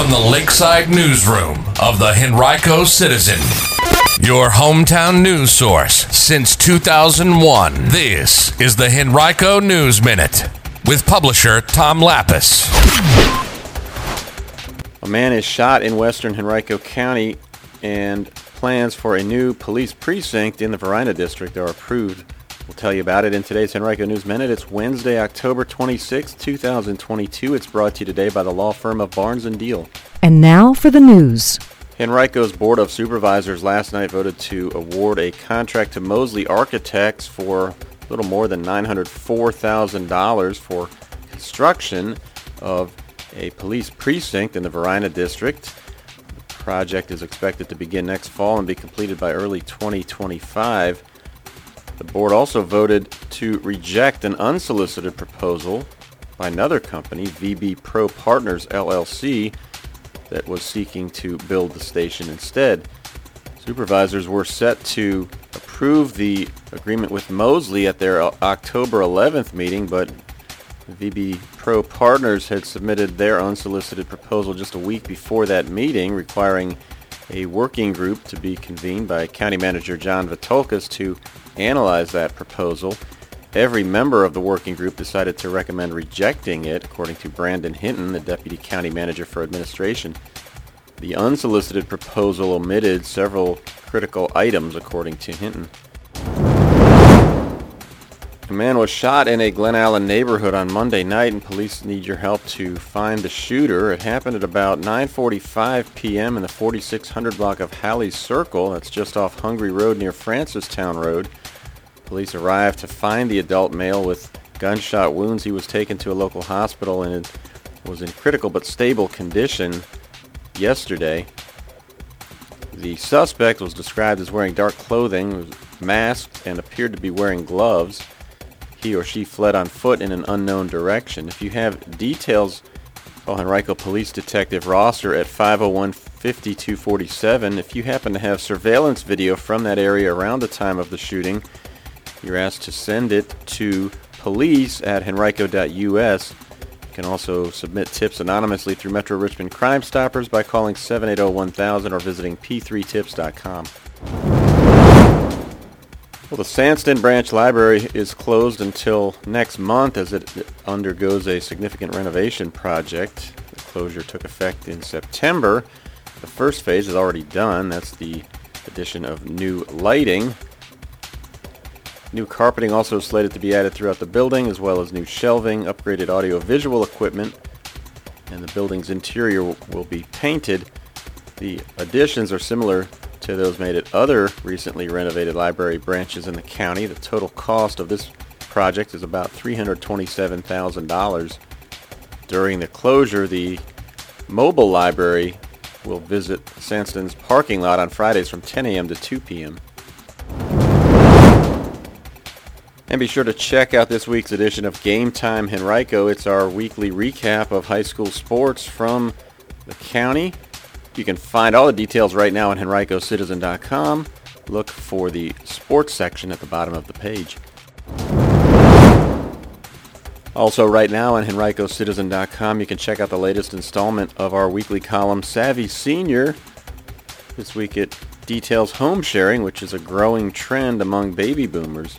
from the Lakeside Newsroom of the Henrico Citizen, your hometown news source since 2001. This is the Henrico News Minute with publisher Tom Lappas. A man is shot in western Henrico County, and plans for a new police precinct in the Varina district are approved. We'll tell you about it in today's Henrico News Minute. It's Wednesday, October 26, 2022. It's brought to you today by the law firm of Barnes & Diehl. And now for the news. Henrico's Board of Supervisors last night voted to award a contract to Mosley Architects for a little more than $904,000 for construction of a police precinct in the Varina district. The project is expected to begin next fall and be completed by early 2025. The board also voted to reject an unsolicited proposal by another company, VB Pro Partners LLC, that was seeking to build the station instead. Supervisors were set to approve the agreement with Mosley at their October 11th meeting, but VB Pro Partners had submitted their unsolicited proposal just a week before that meeting, requiring a working group to be convened by County Manager John Vithoulkas to analyze that proposal. Every member of the working group decided to recommend rejecting it, according to Brandon Hinton, the Deputy County Manager for Administration. The unsolicited proposal omitted several critical items, according to Hinton. A man was shot in a Glen Allen neighborhood on Monday night, and police need your help to find the shooter. It happened at about 9:45 p.m. in the 4600 block of Halley's Circle. That's just off Hungary Road near Francistown Road. Police arrived to find the adult male with gunshot wounds. He was taken to a local hospital and was in critical but stable condition yesterday. The suspect was described as wearing dark clothing, masked, and appeared to be wearing gloves he or she fled on foot in an unknown direction. If you have details, call Henrico Police Detective Rosser at 501-5247. If you happen to have surveillance video from that area around the time of the shooting, you're asked to send it to police at henrico.us. You can also submit tips anonymously through Metro Richmond Crime Stoppers by calling 780-1000 or visiting p3tips.com. Well, the Sandston Branch Library is closed until next month as it undergoes a significant renovation project. The closure took effect in September. The first phase is already done. That's the addition of new lighting. New carpeting also slated to be added throughout the building, as well as new shelving, upgraded audio-visual equipment, and the building's interior will be painted. The additions are similar to those made at other recently renovated library branches in the county. The total cost of this project is about $327,000. During the closure, the mobile library will visit Sandston's parking lot on Fridays from 10 a.m. to 2 p.m. And be sure to check out this week's edition of Game Time Henrico. It's our weekly recap of high school sports from the county. You can find all the details right now on henricocitizen.com. Look for the sports section at the bottom of the page. Also, right now on henricocitizen.com, you can check out the latest installment of our weekly column, Savvy Senior. This week it details home sharing, which is a growing trend among baby boomers.